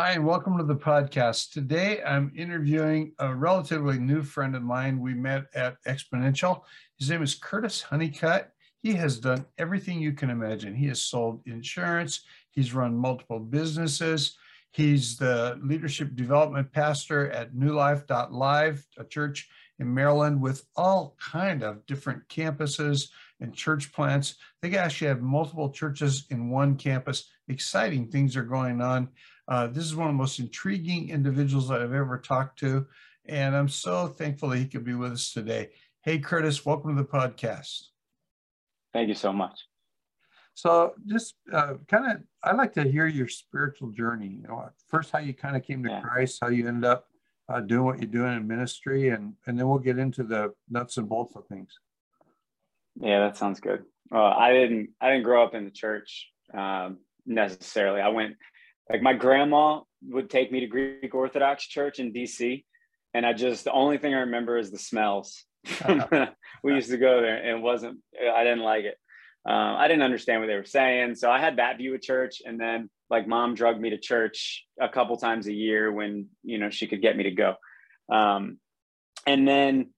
Hi, and welcome to the podcast. Today, I'm interviewing a relatively new friend of mine we met at Exponential. His name is Curtis Hunnicutt. He has done everything you can imagine. He has sold insurance, he's run multiple businesses. He's the leadership development pastor at New Life Live, a church in Maryland with all kind of different campuses and church plants. They actually have multiple churches in one campus. Exciting things are going on. Uh, this is one of the most intriguing individuals that I've ever talked to. And I'm so thankful that he could be with us today. Hey, Curtis, welcome to the podcast. Thank you so much. So, just uh, kind of, I'd like to hear your spiritual journey. You know, first, how you kind of came to yeah. Christ, how you ended up uh, doing what you're doing in ministry, and and then we'll get into the nuts and bolts of things. Yeah, that sounds good. Uh, I didn't, I didn't grow up in the church um, necessarily. I went like my grandma would take me to Greek Orthodox Church in DC. And I just, the only thing I remember is the smells. we used to go there and it wasn't, I didn't like it. Um, I didn't understand what they were saying. So I had that view of church. And then like mom drugged me to church a couple times a year when, you know, she could get me to go. Um, and then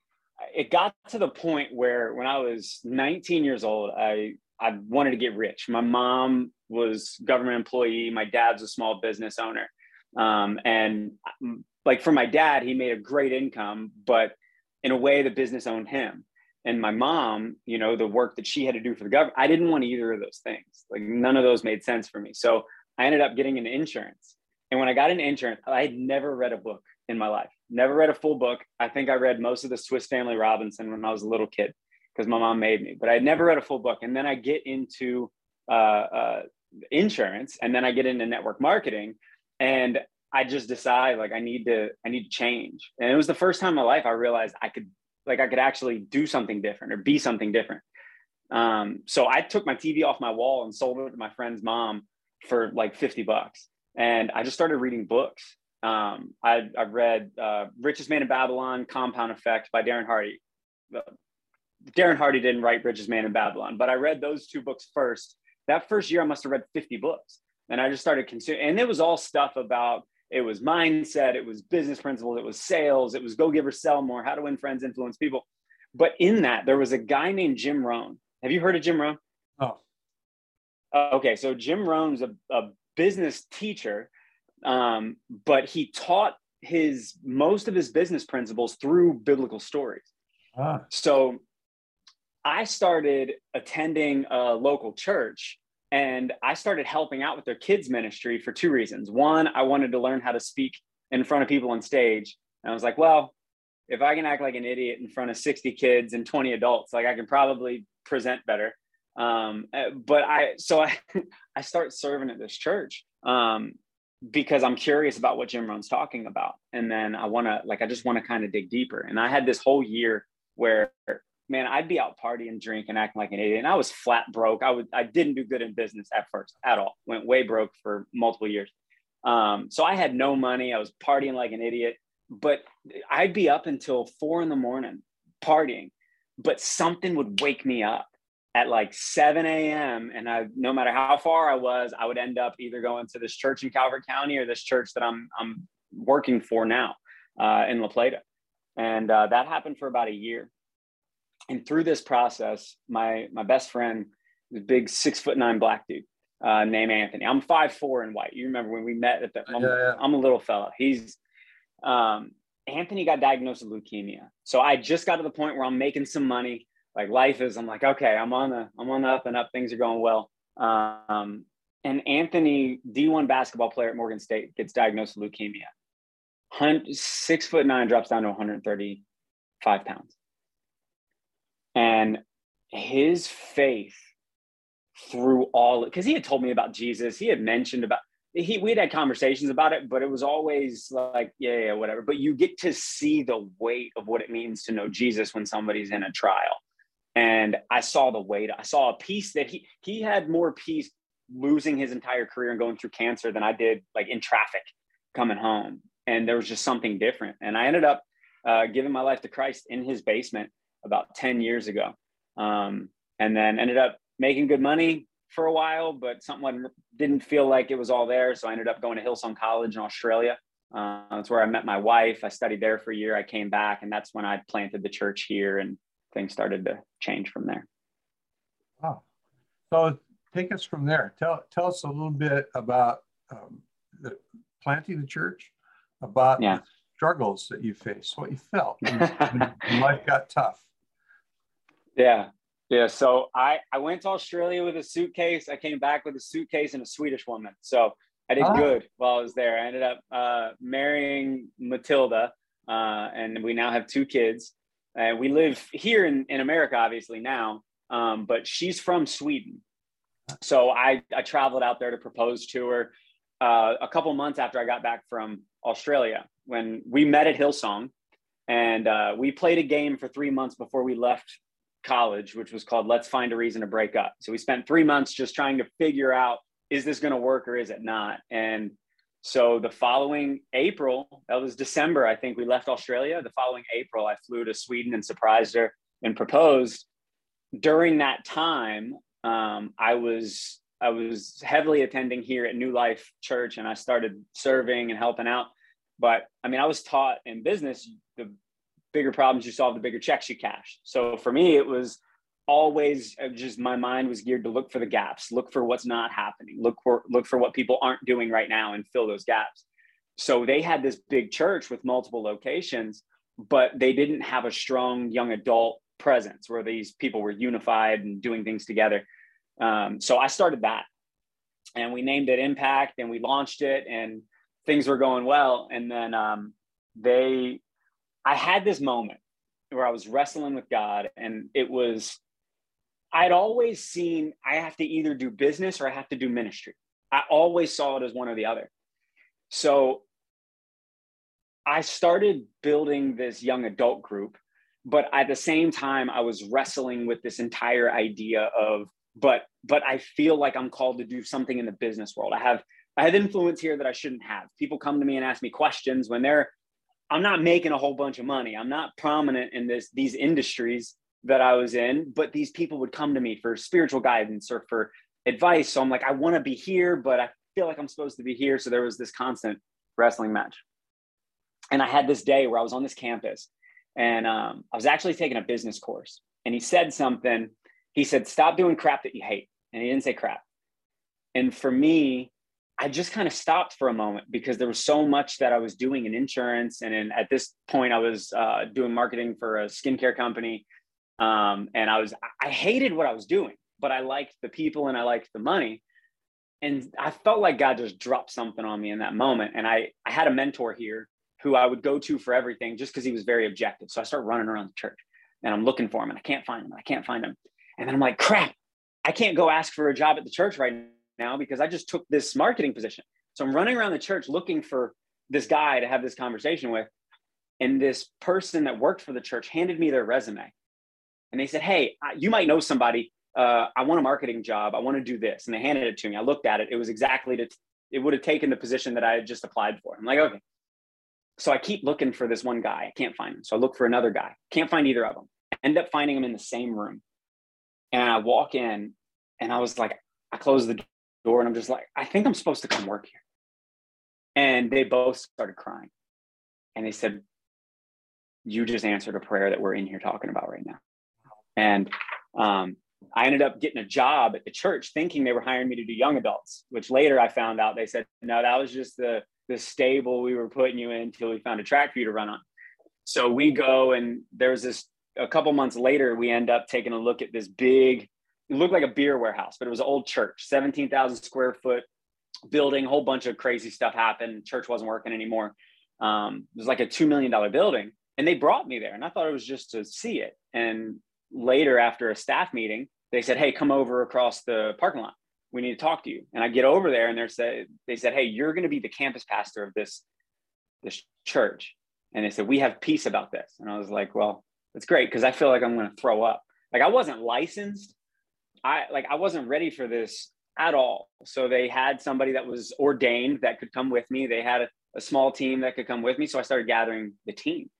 it got to the point where when I was 19 years old, I, I wanted to get rich. My mom was government employee. My dad's a small business owner. Um, and mm, like for my dad, he made a great income, but in a way, the business owned him. And my mom, you know, the work that she had to do for the government, I didn't want either of those things. Like none of those made sense for me. So I ended up getting an insurance. And when I got an insurance, I had never read a book in my life, never read a full book. I think I read most of the Swiss Family Robinson when I was a little kid because my mom made me, but I never read a full book. And then I get into uh, uh, insurance and then I get into network marketing and I just decide like I need to I need to change. And it was the first time in my life I realized I could like I could actually do something different or be something different. Um, so I took my TV off my wall and sold it to my friend's mom for like 50 bucks. And I just started reading books. Um, I, I read uh, Richest Man in Babylon, Compound Effect by Darren Hardy. Darren Hardy didn't write Richest Man in Babylon, but I read those two books first that first year I must have read 50 books. And I just started consuming, and it was all stuff about it was mindset, it was business principles, it was sales, it was go give or sell more, how to win friends, influence people. But in that, there was a guy named Jim Rohn. Have you heard of Jim Rohn? Oh. Uh, okay, so Jim Rohn's a, a business teacher, um, but he taught his most of his business principles through biblical stories. Ah. So I started attending a local church and I started helping out with their kids ministry for two reasons. One, I wanted to learn how to speak in front of people on stage. And I was like, well, if I can act like an idiot in front of 60 kids and 20 adults, like I can probably present better. Um, uh, but I, so I, I start serving at this church um, because I'm curious about what Jim Rohn's talking about. And then I want to, like, I just want to kind of dig deeper. And I had this whole year where man, I'd be out partying, drinking, and acting like an idiot. And I was flat broke. I would I didn't do good in business at first at all. Went way broke for multiple years. Um, so I had no money. I was partying like an idiot. But I'd be up until four in the morning partying. But something would wake me up at like 7 a.m. And I no matter how far I was, I would end up either going to this church in Calvert County or this church that I'm I'm working for now uh, in La Plata. And uh, that happened for about a year and through this process, my my best friend, the big six foot nine black dude uh, named Anthony. I'm five four and white. You remember when we met at the? I'm, yeah, yeah. I'm a little fella. He's um, Anthony got diagnosed with leukemia. So I just got to the point where I'm making some money. Like life is, I'm like, okay, I'm on the I'm on the up and up. Things are going well. Um, and Anthony, D1 basketball player at Morgan State, gets diagnosed with leukemia. Six foot nine drops down to 135 pounds. And his faith through all because he had told me about Jesus, he had mentioned about he we had had conversations about it, but it was always like, yeah, yeah, whatever. But you get to see the weight of what it means to know Jesus when somebody's in a trial. And I saw the weight. I saw a piece that he he had more peace losing his entire career and going through cancer than I did like in traffic coming home. And there was just something different. And I ended up uh, giving my life to Christ in his basement about 10 years ago. Um, and then ended up making good money, for a while, but something didn't feel like it was all there. So I ended up going to Hillsong College in Australia. Uh, that's where I met my wife. I studied there for a year. I came back, and that's when I planted the church here, and things started to change from there. Wow. So take us from there. Tell tell us a little bit about um, the, planting the church, about yeah. the struggles that you faced, what you felt when, when life got tough. Yeah, yeah. So I I went to Australia with a suitcase. I came back with a suitcase and a Swedish woman. So I did ah. good while I was there. I ended up uh, marrying Matilda, uh, and we now have two kids. And we live here in, in America, obviously now, um, but she's from Sweden. So I, I traveled out there to propose to her uh, a couple months after I got back from Australia when we met at Hillsong. And uh, we played a game for three months before we left college, which was called Let's Find a Reason to Break Up. So we spent three months just trying to figure out is this going to work or is it not? And so the following April, that was December, I think we left Australia. The following April, I flew to Sweden and surprised her and proposed. During that time, um, I was I was heavily attending here at New Life Church, and I started serving and helping out. But I mean, I was taught in business the bigger problems you solve, the bigger checks you cash. So for me, it was always uh, just my mind was geared to look for the gaps, look for what's not happening, look for look for what people aren't doing right now, and fill those gaps. So they had this big church with multiple locations, but they didn't have a strong young adult presence where these people were unified and doing things together. Um, so I started that and we named it Impact and we launched it and things were going well. And then um, they, I had this moment where I was wrestling with God and it was, I'd always seen I have to either do business or I have to do ministry. I always saw it as one or the other. So I started building this young adult group, but at the same time, I was wrestling with this entire idea of but but I feel like I'm called to do something in the business world. I have I have influence here that I shouldn't have. People come to me and ask me questions when they're I'm not making a whole bunch of money. I'm not prominent in this these industries that I was in, but these people would come to me for spiritual guidance or for advice. So I'm like, I want to be here, but I feel like I'm supposed to be here. So there was this constant wrestling match. And I had this day where I was on this campus and um, I was actually taking a business course. And he said something he said, stop doing crap that you hate. And he didn't say crap. And for me, I just kind of stopped for a moment because there was so much that I was doing in insurance. And in, at this point, I was uh, doing marketing for a skincare company. Um, and I was, I hated what I was doing, but I liked the people and I liked the money. And I felt like God just dropped something on me in that moment. And I, I had a mentor here who I would go to for everything just because he was very objective. So I started running around the church and I'm looking for him and I can't find him. I can't find him. And then I'm like, crap, I can't go ask for a job at the church right now because I just took this marketing position. So I'm running around the church looking for this guy to have this conversation with. And this person that worked for the church handed me their resume. And they said, Hey, you might know somebody. Uh, I want a marketing job. I want to do this. And they handed it to me. I looked at it. It was exactly to, it would have taken the position that I had just applied for. I'm like, okay. So I keep looking for this one guy. I can't find him. So I look for another guy. Can't find either of them. end up finding him in the same room. And I walk in and I was like, I close the door and I'm just like, I think I'm supposed to come work here. And they both started crying. And they said, You just answered a prayer that we're in here talking about right now. And um, I ended up getting a job at the church thinking they were hiring me to do young adults, which later I found out they said, No, that was just the, the stable we were putting you in until we found a track for you to run on. So we go and there was this a couple months later, we end up taking a look at this big, it looked like a beer warehouse, but it was an old church, 17,000 square foot building, whole bunch of crazy stuff happened. Church wasn't working anymore. Um, it was like a $2 million building. And they brought me there. And I thought it was just to see it. And later, after a staff meeting, they said, Hey, come over across the parking lot. We need to talk to you. And I get over there and they're say, they said, Hey, you're going to be the campus pastor of this, this church. And they said, We have peace about this. And I was like, Well, it's great because I feel like I'm going to throw up. Like I wasn't licensed. I like I wasn't ready for this at all. So they had somebody that was ordained that could come with me. They had a, a small team that could come with me. So I started gathering the team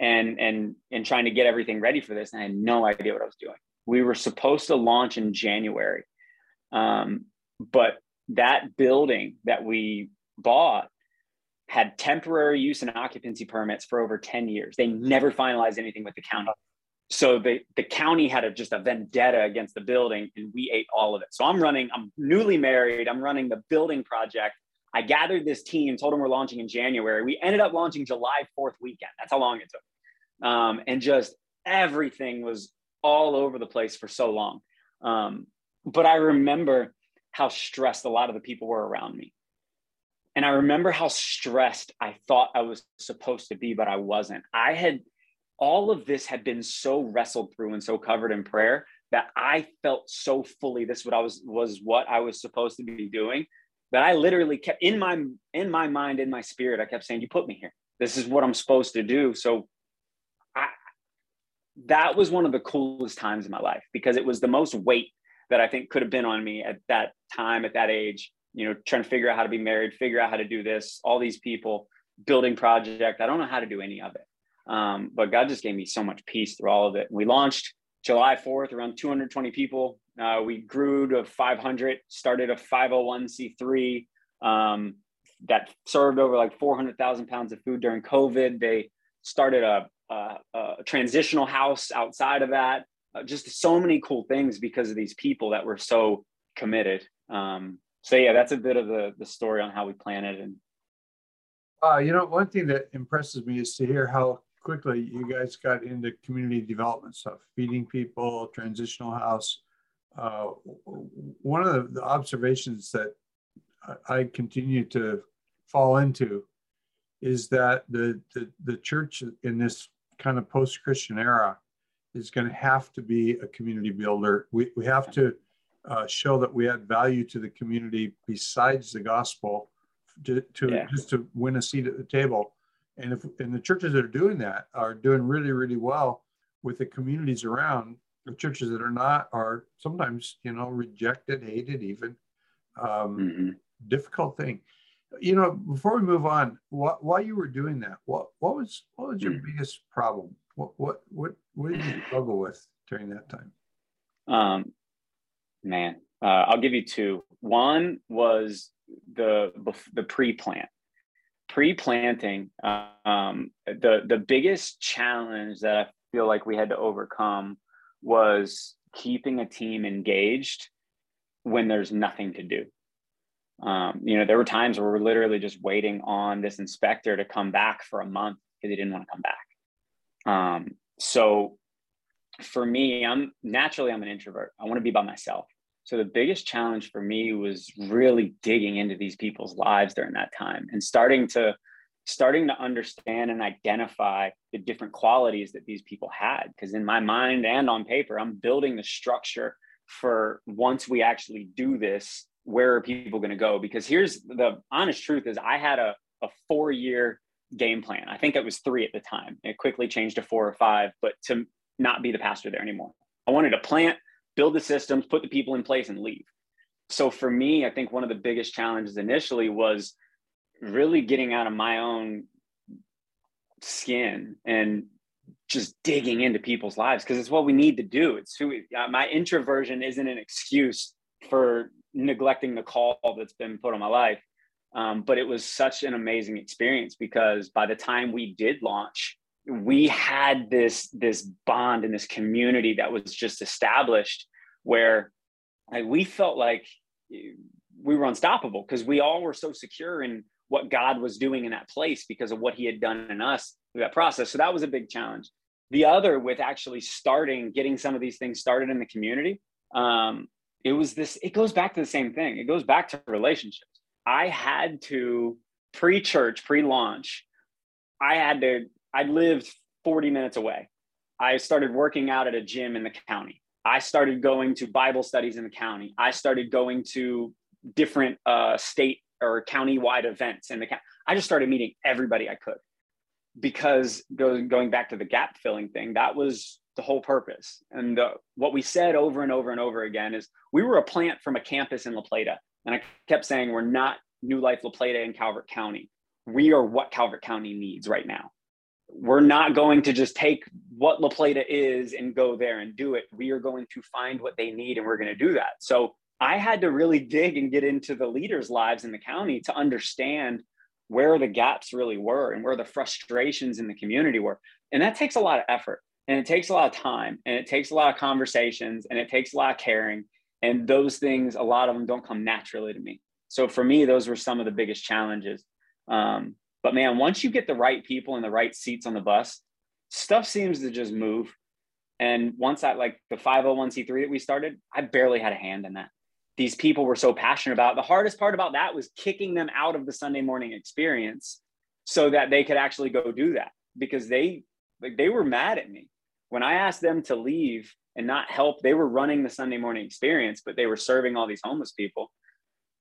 and and and trying to get everything ready for this. And I had no idea what I was doing. We were supposed to launch in January. Um, but that building that we bought had temporary use and occupancy permits for over 10 years. They never finalized anything with the county. So the, the county had a, just a vendetta against the building and we ate all of it. So I'm running, I'm newly married, I'm running the building project. I gathered this team, told them we're launching in January. We ended up launching July 4th weekend. That's how long it took. Um, and just everything was all over the place for so long. Um, but I remember how stressed a lot of the people were around me. And I remember how stressed I thought I was supposed to be, but I wasn't. I had all of this had been so wrestled through and so covered in prayer that I felt so fully this what I was was what I was supposed to be doing that I literally kept in my in my mind in my spirit I kept saying you put me here this is what I'm supposed to do so I that was one of the coolest times in my life because it was the most weight that I think could have been on me at that time, at that age, you know, trying to figure out how to be married, figure out how to do this, all these people, building project. I don't know how to do any of it. Um, but God just gave me so much peace through all of it. We launched July 4th, around 220 people. Uh, we grew to 500, started a 501c3 um, that served over like 400,000 pounds of food during COVID. They started a, a, a transitional house outside of that uh, just so many cool things because of these people that were so committed. Um, so yeah, that's a bit of the the story on how we planted and. Uh, you know, one thing that impresses me is to hear how quickly you guys got into community development stuff, feeding people, transitional house. Uh, one of the, observations that I continue to fall into is that the, the, the church in this kind of post-Christian era is going to have to be a community builder. We, we have to uh, show that we add value to the community besides the gospel to, to yeah. just to win a seat at the table. And if and the churches that are doing that are doing really, really well with the communities around. The churches that are not are sometimes, you know, rejected, hated, even um, mm-hmm. difficult thing. You know, before we move on, what, while you were doing that, what what was what was your mm-hmm. biggest problem? What what what what did you struggle with during that time? Um, man, uh, I'll give you two. One was the the pre-plant. Pre-planting, um, the the biggest challenge that I feel like we had to overcome was keeping a team engaged when there's nothing to do. Um, you know, there were times where we're literally just waiting on this inspector to come back for a month because he didn't want to come back. Um, so for me, I'm naturally I'm an introvert. I want to be by myself. So the biggest challenge for me was really digging into these people's lives during that time and starting to starting to understand and identify the different qualities that these people had because in my mind and on paper I'm building the structure for once we actually do this where are people going to go because here's the honest truth is I had a a 4 year game plan. I think it was three at the time. It quickly changed to four or five, but to not be the pastor there anymore. I wanted to plant, build the systems, put the people in place, and leave. So for me, I think one of the biggest challenges initially was really getting out of my own skin and just digging into people's lives because it's what we need to do. It's who uh, my introversion isn't an excuse for neglecting the call that's been put on my life. Um, but it was such an amazing experience because by the time we did launch, we had this this bond and this community that was just established where like, we felt like we were unstoppable because we all were so secure in what God was doing in that place because of what he had done in us through that process. So that was a big challenge. The other with actually starting, getting some of these things started in the community, um, it was this, it goes back to the same thing. It goes back to relationships. I had to pre church, pre launch, I had to, I lived 40 minutes away. I started working out at a gym in the county. I started going to Bible studies in the county. I started going to different uh, state or county wide events in the county. I just started meeting everybody I could because going going back to the gap filling thing, that was the whole purpose. And uh, what we said over and over and over again is we were a plant from a campus in La Plata. And I kept saying, we're not New Life La Plata in Calvert County. We are what Calvert County needs right now. We're not going to just take what La Plata is and go there and do it. We are going to find what they need and we're going to do that. So I had to really dig and get into the leaders' lives in the county to understand where the gaps really were and where the frustrations in the community were. And that takes a lot of effort and it takes a lot of time and it takes a lot of conversations and it takes a lot of caring. And those things, a lot of them don't come naturally to me. So for me, those were some of the biggest challenges. Um, but man, once you get the right people in the right seats on the bus, stuff seems to just move. And once I like the 501c3 that we started, I barely had a hand in that. These people were so passionate about. It. The hardest part about that was kicking them out of the Sunday morning experience so that they could actually go do that because they like they were mad at me. When I asked them to leave and not help, they were running the Sunday morning experience, but they were serving all these homeless people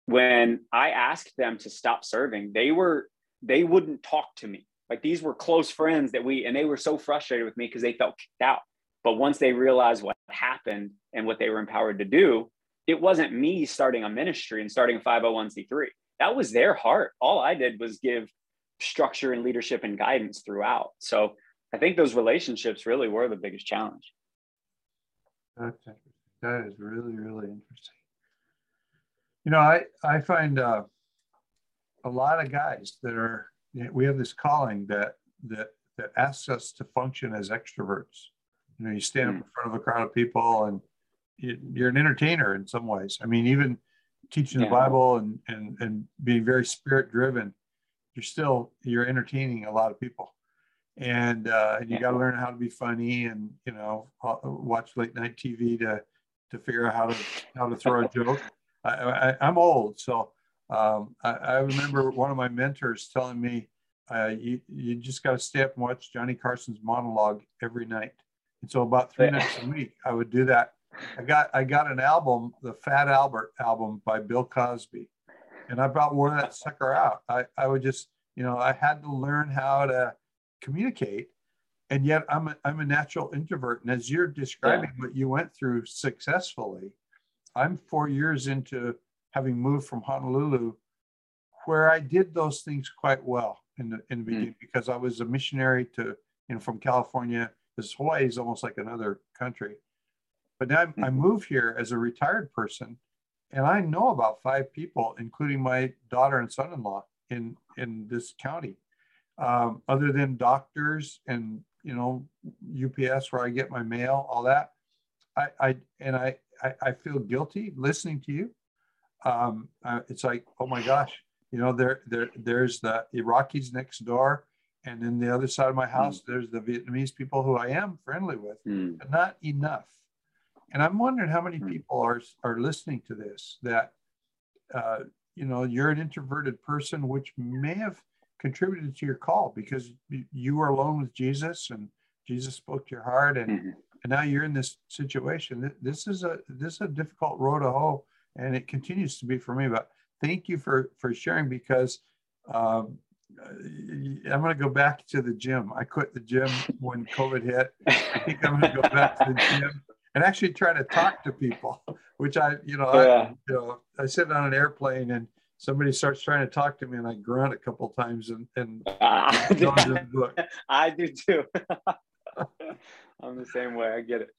when I asked them to stop serving, they were they wouldn't talk to me. Like these were close friends that we and they were so frustrated with me because they felt kicked out. But once they realized what happened and what they were empowered to do, it wasn't me starting a ministry and starting a 501c3. That was their heart. All I did was give structure and leadership and guidance throughout. So I think those relationships really were the biggest challenge. That's. That is really, really interesting. You know, I I find uh, a lot of guys that are we have this calling that that that asks us to function as extroverts. You know, you stand up hmm. in front of a crowd of people and you, are an entertainer in some ways. I mean, even teaching yeah. the Bible and and and being very spirit driven, you're still you're entertaining a lot of people, and uh, you yeah. got to learn how to be funny and you know watch late night TV to to figure out how to how to throw a joke. i I, am old, so um, I, I, remember one of my mentors telling me, uh, "You you just got to stay up and watch Johnny Carson's monologue every night." And so about three nights a week, I would do that. I got I got an album, the Fat Albert album by Bill Cosby, and I about wore that sucker out. I I would just you know I had to learn how to communicate and yet I'm a, I'm a natural introvert. And as you're describing yeah. what you went through successfully, I'm four years into having moved from Honolulu, where I did those things quite well in the in the hmm. beginning mm. because I was a missionary to you know from California. This Hawaii is almost like another country, but now mm. I move here as a retired person, and I know about five people, including my daughter and son-in-law in in this county. Um, other than doctors and you know UPS where I get my mail, all that. I, I and I I, I feel guilty listening to you. Um, uh, it's like, oh my gosh, you know, there, there, there's the Iraqis next door, and then the other side of my hmm. house, mm. there's the Vietnamese people who I am friendly with, mm. but not enough. And I'm wondering how many mm. people are are listening to this that, uh, you know, you're an introverted person, which may have contributed to your call because you were alone with Jesus and Jesus spoke to your heart and mm-hmm and now you're in this situation. This is a this is a difficult road to hoe, and it continues to be for me. But thank you for for sharing because um, I'm going to go back to the gym. I quit the gym when COVID hit. I think I'm going to go back to the gym and actually try to talk to people, which I you know yeah. I you know I sit on an airplane and somebody starts trying to talk to me and I grunt a couple times and and uh, I do too. I'm the same way. I get it.